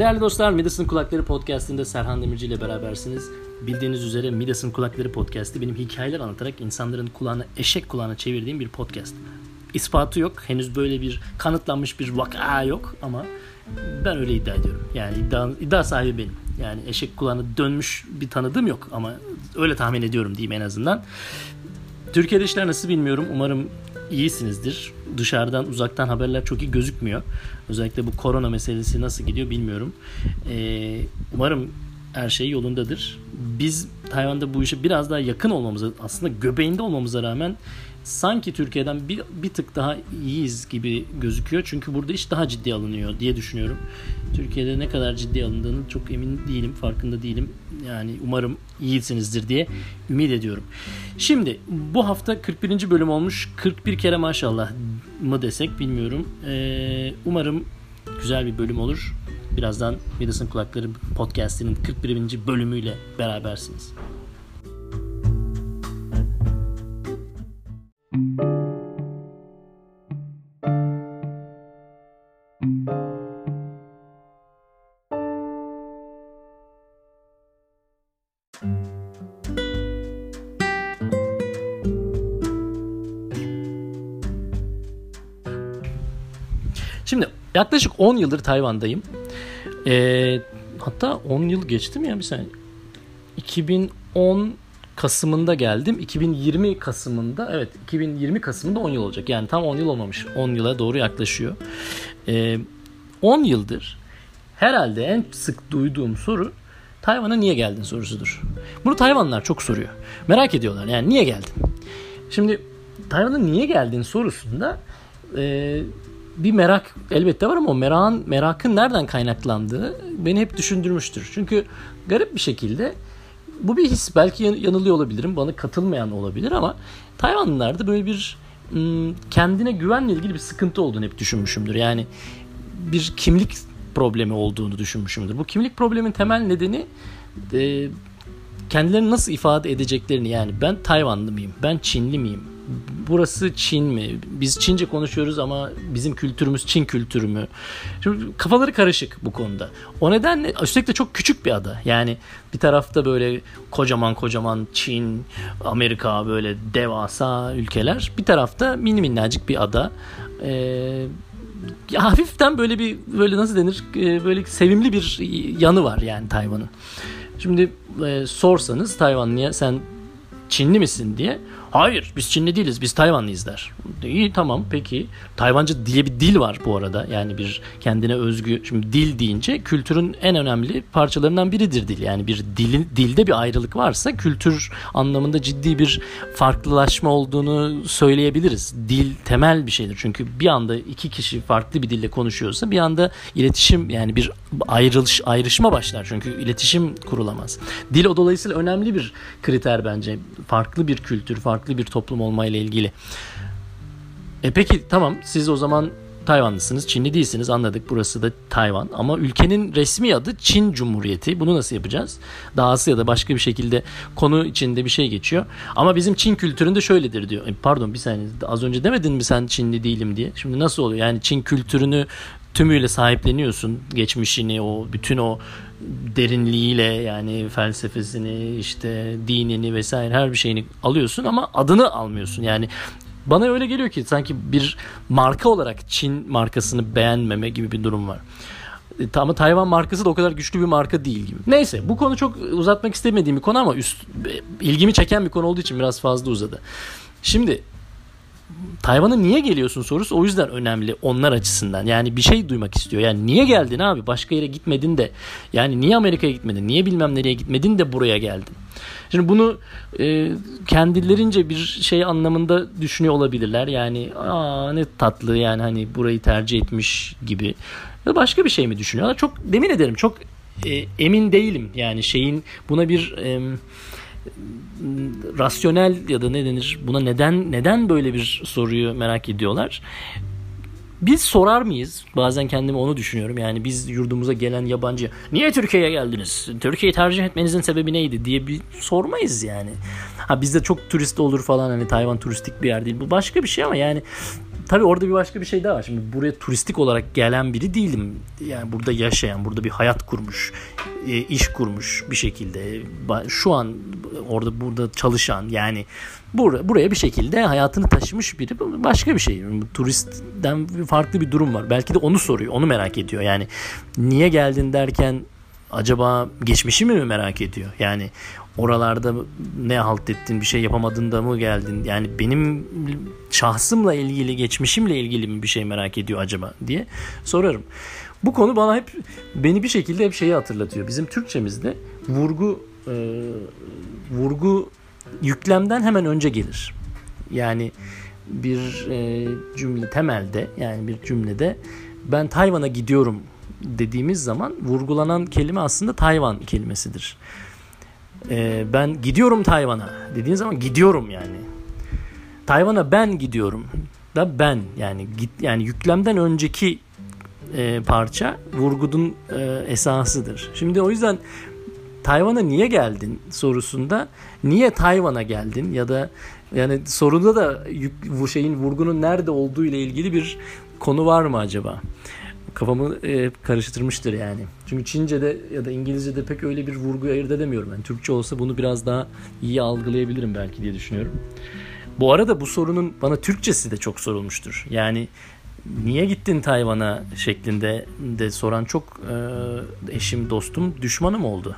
Değerli dostlar Midas'ın Kulakları Podcast'inde Serhan Demirci ile berabersiniz. Bildiğiniz üzere Midas'ın Kulakları Podcast'ı benim hikayeler anlatarak insanların kulağına eşek kulağına çevirdiğim bir podcast. İspatı yok. Henüz böyle bir kanıtlanmış bir vaka yok ama ben öyle iddia ediyorum. Yani iddia, iddia sahibi benim. Yani eşek kulağına dönmüş bir tanıdığım yok ama öyle tahmin ediyorum diyeyim en azından. Türkiye'de işler nasıl bilmiyorum. Umarım iyisinizdir. Dışarıdan uzaktan haberler çok iyi gözükmüyor. Özellikle bu korona meselesi nasıl gidiyor bilmiyorum. Ee, umarım her şey yolundadır. Biz Tayvan'da bu işe biraz daha yakın olmamıza aslında göbeğinde olmamıza rağmen sanki Türkiye'den bir, bir tık daha iyiyiz gibi gözüküyor. Çünkü burada iş daha ciddi alınıyor diye düşünüyorum. Türkiye'de ne kadar ciddi alındığını çok emin değilim, farkında değilim. Yani umarım iyisinizdir diye ümit ediyorum. Şimdi bu hafta 41. bölüm olmuş. 41 kere maşallah mı desek bilmiyorum. Ee, umarım güzel bir bölüm olur. Birazdan Midas'ın Kulakları podcastinin 41. bölümüyle berabersiniz. Şimdi yaklaşık 10 yıldır Tayvan'dayım. Ee, hatta 10 yıl geçti mi ya bir saniye. 2010 Kasım'ında geldim. 2020 Kasım'ında evet 2020 Kasım'ında 10 yıl olacak. Yani tam 10 yıl olmamış. 10 yıla doğru yaklaşıyor. Ee, 10 yıldır herhalde en sık duyduğum soru Tayvan'a niye geldin sorusudur. Bunu Tayvanlılar çok soruyor. Merak ediyorlar yani niye geldin? Şimdi Tayvan'a niye geldin sorusunda e, bir merak elbette var ama o merakın, merakın nereden kaynaklandığı beni hep düşündürmüştür. Çünkü garip bir şekilde bu bir his. Belki yanılıyor olabilirim. Bana katılmayan olabilir ama Tayvanlılarda böyle bir kendine güvenle ilgili bir sıkıntı olduğunu hep düşünmüşümdür. Yani bir kimlik problemi olduğunu düşünmüşümdür. Bu kimlik problemin temel nedeni kendilerini nasıl ifade edeceklerini yani ben Tayvanlı mıyım, ben Çinli miyim, burası Çin mi? Biz Çince konuşuyoruz ama bizim kültürümüz Çin kültürü mü? Şimdi kafaları karışık bu konuda. O nedenle üstelik de çok küçük bir ada. Yani bir tarafta böyle kocaman kocaman Çin, Amerika böyle devasa ülkeler. Bir tarafta mini minnacık bir ada. Ee, hafiften böyle bir böyle nasıl denir böyle sevimli bir yanı var yani Tayvan'ın. Şimdi e, sorsanız Tayvanlıya sen Çinli misin diye Hayır biz Çinli değiliz biz Tayvanlıyız der. İyi tamam peki. Tayvancı diye bir dil var bu arada. Yani bir kendine özgü şimdi dil deyince kültürün en önemli parçalarından biridir dil. Yani bir dilin dilde bir ayrılık varsa kültür anlamında ciddi bir farklılaşma olduğunu söyleyebiliriz. Dil temel bir şeydir. Çünkü bir anda iki kişi farklı bir dille konuşuyorsa bir anda iletişim yani bir ayrılış ayrışma başlar. Çünkü iletişim kurulamaz. Dil o dolayısıyla önemli bir kriter bence. Farklı bir kültür, farklı farklı bir toplum olmayla ilgili. E peki tamam siz o zaman Tayvanlısınız, Çinli değilsiniz anladık burası da Tayvan ama ülkenin resmi adı Çin Cumhuriyeti. Bunu nasıl yapacağız? Dahası ya da başka bir şekilde konu içinde bir şey geçiyor. Ama bizim Çin kültüründe şöyledir diyor. E pardon bir saniye az önce demedin mi sen Çinli değilim diye. Şimdi nasıl oluyor? Yani Çin kültürünü tümüyle sahipleniyorsun. Geçmişini, o bütün o derinliğiyle yani felsefesini işte dinini vesaire her bir şeyini alıyorsun ama adını almıyorsun. Yani bana öyle geliyor ki sanki bir marka olarak Çin markasını beğenmeme gibi bir durum var. E, ama Tayvan markası da o kadar güçlü bir marka değil gibi. Neyse bu konu çok uzatmak istemediğim bir konu ama üst, ilgimi çeken bir konu olduğu için biraz fazla uzadı. Şimdi Tayvan'a niye geliyorsun sorusu o yüzden önemli onlar açısından. Yani bir şey duymak istiyor. Yani niye geldin abi? Başka yere gitmedin de. Yani niye Amerika'ya gitmedin? Niye bilmem nereye gitmedin de buraya geldin? Şimdi bunu e, kendilerince bir şey anlamında düşünüyor olabilirler. Yani aa ne tatlı yani hani burayı tercih etmiş gibi. Ya başka bir şey mi düşünüyorlar? Çok demin ederim çok e, emin değilim. Yani şeyin buna bir e, rasyonel ya da ne denir buna neden neden böyle bir soruyu merak ediyorlar. Biz sorar mıyız? Bazen kendimi onu düşünüyorum. Yani biz yurdumuza gelen yabancı niye Türkiye'ye geldiniz? Türkiye'yi tercih etmenizin sebebi neydi diye bir sormayız yani. Ha bizde çok turist olur falan hani Tayvan turistik bir yer değil. Bu başka bir şey ama yani tabii orada bir başka bir şey daha var. Şimdi buraya turistik olarak gelen biri değilim. Yani burada yaşayan, burada bir hayat kurmuş, e, iş kurmuş bir şekilde. Şu an orada burada çalışan yani bur buraya bir şekilde hayatını taşımış biri başka bir şey. Turistten farklı bir durum var. Belki de onu soruyor, onu merak ediyor. Yani niye geldin derken acaba geçmişi mi merak ediyor? Yani oralarda ne halt ettin bir şey yapamadın da mı geldin yani benim şahsımla ilgili geçmişimle ilgili mi bir şey merak ediyor acaba diye sorarım. Bu konu bana hep beni bir şekilde hep şeyi hatırlatıyor. Bizim Türkçemizde vurgu e, vurgu yüklemden hemen önce gelir. Yani bir e, cümle temelde yani bir cümlede ben Tayvan'a gidiyorum dediğimiz zaman vurgulanan kelime aslında Tayvan kelimesidir e, ben gidiyorum Tayvan'a dediğin zaman gidiyorum yani. Tayvan'a ben gidiyorum da ben yani git yani yüklemden önceki e, parça vurgudun e, esasıdır. Şimdi o yüzden Tayvan'a niye geldin sorusunda niye Tayvan'a geldin ya da yani soruda da bu şeyin vurgunun nerede olduğu ile ilgili bir konu var mı acaba? Kafamı e, karıştırmıştır yani. Çünkü Çince'de ya da İngilizce'de pek öyle bir vurguyu ayırt edemiyorum. Yani Türkçe olsa bunu biraz daha iyi algılayabilirim belki diye düşünüyorum. Bu arada bu sorunun bana Türkçesi de çok sorulmuştur. Yani niye gittin Tayvan'a şeklinde de soran çok e, eşim, dostum, düşmanım oldu.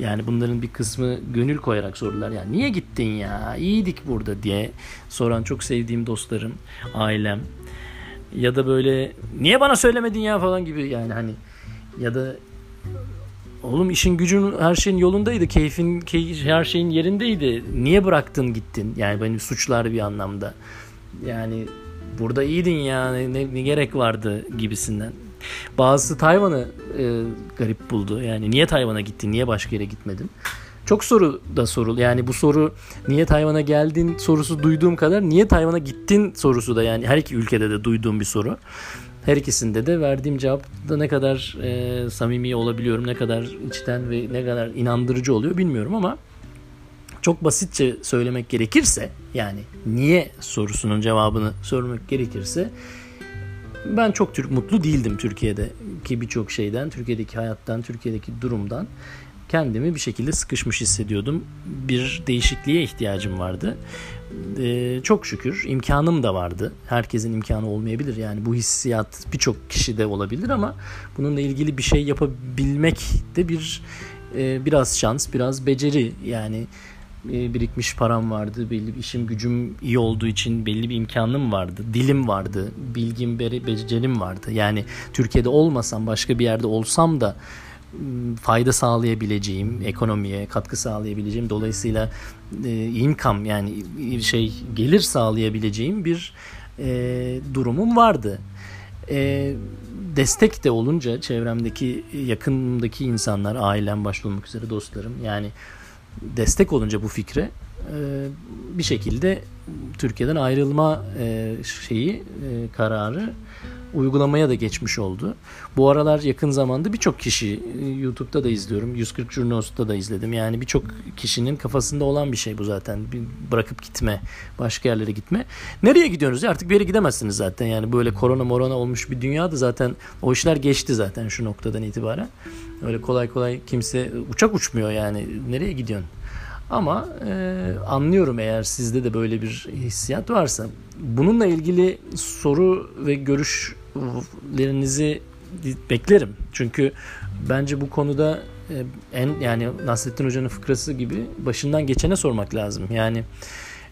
Yani bunların bir kısmı gönül koyarak sordular. Yani niye gittin ya? İyiydik burada diye soran çok sevdiğim dostlarım, ailem ya da böyle niye bana söylemedin ya? falan gibi yani hani ya da oğlum işin gücün her şeyin yolundaydı keyfin keyif, her şeyin yerindeydi. Niye bıraktın gittin? Yani beni suçlar bir anlamda. Yani burada iyiydin ya ne, ne gerek vardı? gibisinden. Bazısı Tayvan'ı e, garip buldu. Yani niye Tayvan'a gittin? Niye başka yere gitmedin çok soru da sorul. Yani bu soru niye Tayvan'a geldin sorusu duyduğum kadar niye Tayvan'a gittin sorusu da yani her iki ülkede de duyduğum bir soru. Her ikisinde de verdiğim cevapta ne kadar e, samimi olabiliyorum, ne kadar içten ve ne kadar inandırıcı oluyor bilmiyorum ama çok basitçe söylemek gerekirse yani niye sorusunun cevabını sormak gerekirse ben çok Türk mutlu değildim Türkiye'de ki birçok şeyden, Türkiye'deki hayattan, Türkiye'deki durumdan kendimi bir şekilde sıkışmış hissediyordum. Bir değişikliğe ihtiyacım vardı. Ee, çok şükür imkanım da vardı. Herkesin imkanı olmayabilir. Yani bu hissiyat birçok kişide olabilir ama bununla ilgili bir şey yapabilmek de bir e, biraz şans, biraz beceri. Yani e, birikmiş param vardı, belli bir işim gücüm iyi olduğu için belli bir imkanım vardı, dilim vardı, bilgim, becerim vardı. Yani Türkiye'de olmasam, başka bir yerde olsam da fayda sağlayabileceğim, ekonomiye katkı sağlayabileceğim, dolayısıyla e, income yani şey gelir sağlayabileceğim bir e, durumum vardı. E, destek de olunca çevremdeki yakındaki insanlar, ailem başta olmak üzere dostlarım yani destek olunca bu fikre e, bir şekilde Türkiye'den ayrılma şeyi kararı uygulamaya da geçmiş oldu. Bu aralar yakın zamanda birçok kişi e, YouTube'da da izliyorum. 140 Jurnos'ta da izledim. Yani birçok kişinin kafasında olan bir şey bu zaten. Bir bırakıp gitme, başka yerlere gitme. Nereye gidiyorsunuz? Artık bir yere gidemezsiniz zaten. Yani böyle korona morona olmuş bir dünyada zaten o işler geçti zaten şu noktadan itibaren. Öyle kolay kolay kimse uçak uçmuyor yani. Nereye gidiyorsun? Ama e, anlıyorum eğer sizde de böyle bir hissiyat varsa. Bununla ilgili soru ve görüşlerinizi beklerim. Çünkü bence bu konuda e, en yani Nasrettin Hoca'nın fıkrası gibi başından geçene sormak lazım. Yani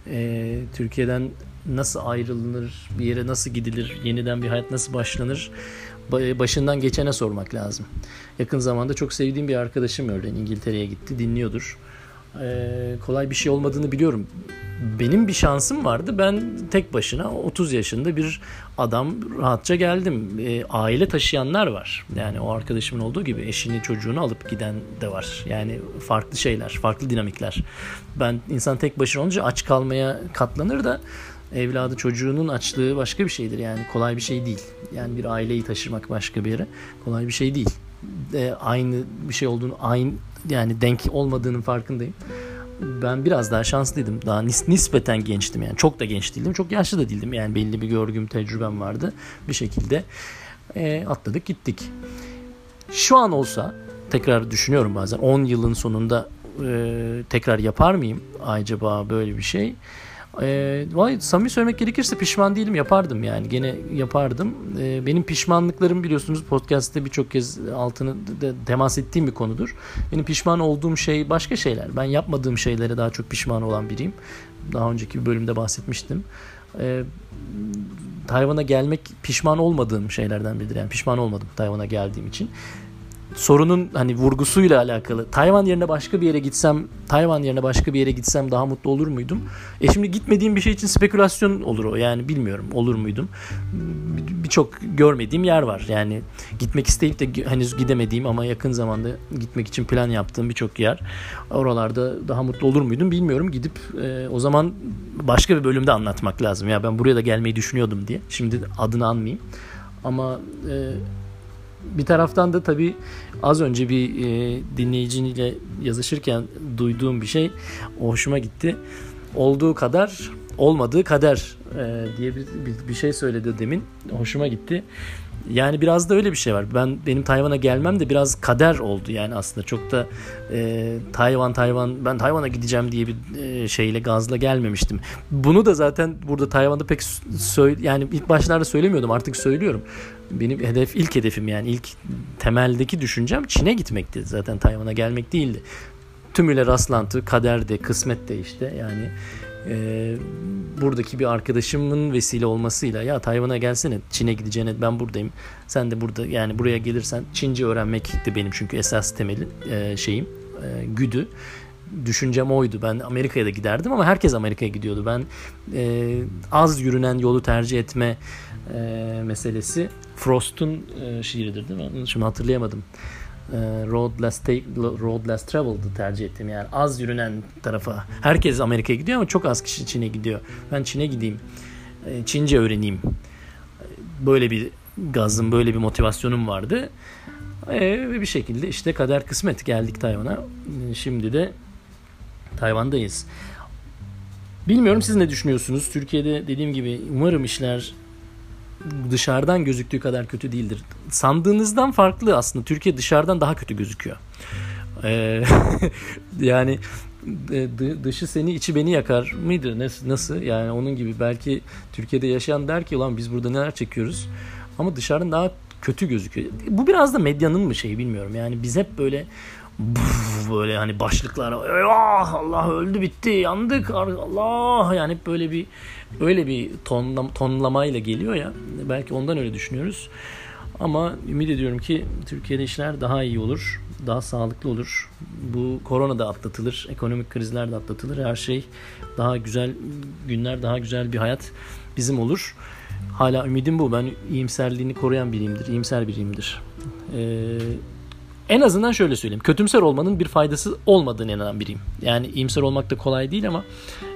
e, Türkiye'den nasıl ayrılınır, bir yere nasıl gidilir, yeniden bir hayat nasıl başlanır başından geçene sormak lazım. Yakın zamanda çok sevdiğim bir arkadaşım örneğin İngiltere'ye gitti, dinliyordur e, kolay bir şey olmadığını biliyorum. Benim bir şansım vardı. Ben tek başına 30 yaşında bir adam rahatça geldim. E, aile taşıyanlar var. Yani o arkadaşımın olduğu gibi eşini çocuğunu alıp giden de var. Yani farklı şeyler, farklı dinamikler. Ben insan tek başına olunca aç kalmaya katlanır da evladı çocuğunun açlığı başka bir şeydir. Yani kolay bir şey değil. Yani bir aileyi taşımak başka bir yere kolay bir şey değil. E, aynı bir şey olduğunu aynı yani denk olmadığının farkındayım. ben biraz daha şanslıydım. Daha nis- nispeten gençtim yani. Çok da genç değildim. Çok yaşlı da değildim. Yani belli bir görgüm, tecrübem vardı. Bir şekilde e, atladık gittik. Şu an olsa tekrar düşünüyorum bazen 10 yılın sonunda e, tekrar yapar mıyım acaba böyle bir şey? E, vay, samimi söylemek gerekirse pişman değilim yapardım yani gene yapardım. E, benim pişmanlıklarım biliyorsunuz podcast'te birçok kez altını da temas ettiğim bir konudur. Benim pişman olduğum şey başka şeyler. Ben yapmadığım şeylere daha çok pişman olan biriyim. Daha önceki bir bölümde bahsetmiştim. E, Tayvan'a gelmek pişman olmadığım şeylerden biridir. Yani pişman olmadım Tayvan'a geldiğim için sorunun hani vurgusuyla alakalı. Tayvan yerine başka bir yere gitsem, Tayvan yerine başka bir yere gitsem daha mutlu olur muydum? E şimdi gitmediğim bir şey için spekülasyon olur o. Yani bilmiyorum olur muydum? Birçok görmediğim yer var. Yani gitmek isteyip de henüz gidemediğim ama yakın zamanda gitmek için plan yaptığım birçok yer. Oralarda daha mutlu olur muydum bilmiyorum. Gidip e, o zaman başka bir bölümde anlatmak lazım. Ya ben buraya da gelmeyi düşünüyordum diye. Şimdi adını anmayayım. Ama e, bir taraftan da tabii az önce bir e, dinleyiciyle yazışırken duyduğum bir şey hoşuma gitti. Olduğu kadar olmadığı kader e, diye bir, bir, bir şey söyledi demin. Hoşuma gitti. Yani biraz da öyle bir şey var. Ben benim Tayvan'a gelmem de biraz kader oldu yani aslında çok da e, Tayvan Tayvan ben Tayvan'a gideceğim diye bir e, şeyle gazla gelmemiştim. Bunu da zaten burada Tayvan'da pek söyle yani ilk başlarda söylemiyordum artık söylüyorum. Benim hedef ilk hedefim yani ilk temeldeki düşüncem Çin'e gitmekti. Zaten Tayvan'a gelmek değildi. Tümüyle rastlantı, kader de, kısmet de işte yani e, buradaki bir arkadaşımın vesile olmasıyla ya Tayvan'a gelsene Çin'e gideceğine ben buradayım. Sen de burada yani buraya gelirsen Çince öğrenmekti benim çünkü esas temeli e, şeyim e, güdü. Düşüncem oydu. Ben Amerika'ya da giderdim ama herkes Amerika'ya gidiyordu. Ben e, az yürünen yolu tercih etme e, meselesi Frost'un e, şiiridir değil mi? Şimdi hatırlayamadım. E, road less, take, road less traveled tercih ettim. Yani az yürünen tarafa. Herkes Amerika'ya gidiyor ama çok az kişi Çin'e gidiyor. Ben Çin'e gideyim. E, Çince öğreneyim. Böyle bir gazım, böyle bir motivasyonum vardı. E, ve bir şekilde işte kader kısmet geldik Tayvan'a. Şimdi de Tayvan'dayız. Bilmiyorum siz ne düşünüyorsunuz? Türkiye'de dediğim gibi umarım işler dışarıdan gözüktüğü kadar kötü değildir. Sandığınızdan farklı aslında. Türkiye dışarıdan daha kötü gözüküyor. Ee, yani e, dışı seni içi beni yakar mıydı? Nasıl? Yani onun gibi belki Türkiye'de yaşayan der ki ulan biz burada neler çekiyoruz. Ama dışarıdan daha kötü gözüküyor. Bu biraz da medyanın mı şeyi bilmiyorum. Yani biz hep böyle böyle hani başlıklar ah Allah öldü bitti yandık Allah yani böyle bir öyle bir tonlam, tonlamayla geliyor ya. Belki ondan öyle düşünüyoruz. Ama ümit ediyorum ki Türkiye'de işler daha iyi olur daha sağlıklı olur. Bu korona da atlatılır ekonomik krizler de atlatılır. Her şey daha güzel günler daha güzel bir hayat bizim olur hala ümidim bu ben iyimserliğini koruyan biriyimdir iyimser biriyimdir ee, en azından şöyle söyleyeyim. Kötümser olmanın bir faydası olmadığını inanan biriyim. Yani iyimser olmak da kolay değil ama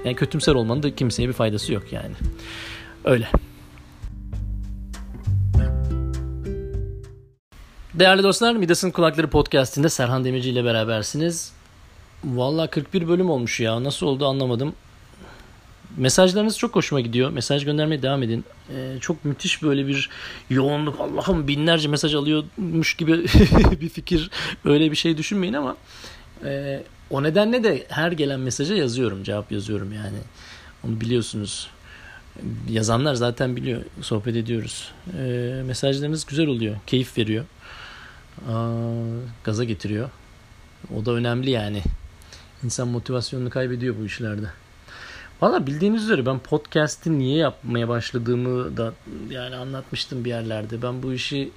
yani kötümser olmanın da kimseye bir faydası yok yani. Öyle. Değerli dostlar, Midas'ın Kulakları Podcast'inde Serhan Demirci ile berabersiniz. Valla 41 bölüm olmuş ya. Nasıl oldu anlamadım. Mesajlarınız çok hoşuma gidiyor. Mesaj göndermeye devam edin. Ee, çok müthiş böyle bir yoğunluk. Allah'ım binlerce mesaj alıyormuş gibi bir fikir. Öyle bir şey düşünmeyin ama e, o nedenle de her gelen mesaja yazıyorum. Cevap yazıyorum yani. Onu biliyorsunuz. Yazanlar zaten biliyor. Sohbet ediyoruz. E, mesajlarınız güzel oluyor. Keyif veriyor. Aa, gaza getiriyor. O da önemli yani. İnsan motivasyonunu kaybediyor bu işlerde. Valla bildiğiniz üzere ben podcast'i niye yapmaya başladığımı da yani anlatmıştım bir yerlerde. Ben bu işi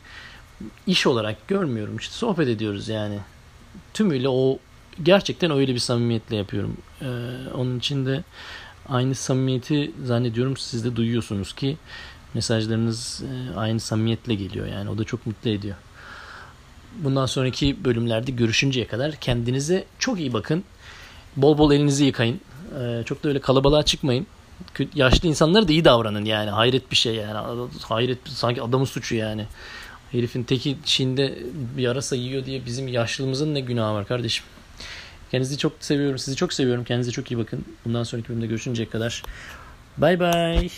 iş olarak görmüyorum. İşte sohbet ediyoruz yani. Tümüyle o gerçekten öyle bir samimiyetle yapıyorum. Ee, onun için de aynı samimiyeti zannediyorum siz de duyuyorsunuz ki mesajlarınız e, aynı samimiyetle geliyor. Yani o da çok mutlu ediyor. Bundan sonraki bölümlerde görüşünceye kadar kendinize çok iyi bakın. Bol bol elinizi yıkayın. Ee, çok da öyle kalabalığa çıkmayın. Yaşlı insanlara da iyi davranın yani. Hayret bir şey yani. Hayret sanki adamın suçu yani. Herifin teki Çin'de yarasa yiyor diye bizim yaşlılığımızın ne günahı var kardeşim. Kendinizi çok seviyorum. Sizi çok seviyorum. Kendinize çok iyi bakın. Bundan sonraki bölümde görüşünceye kadar. Bay bay.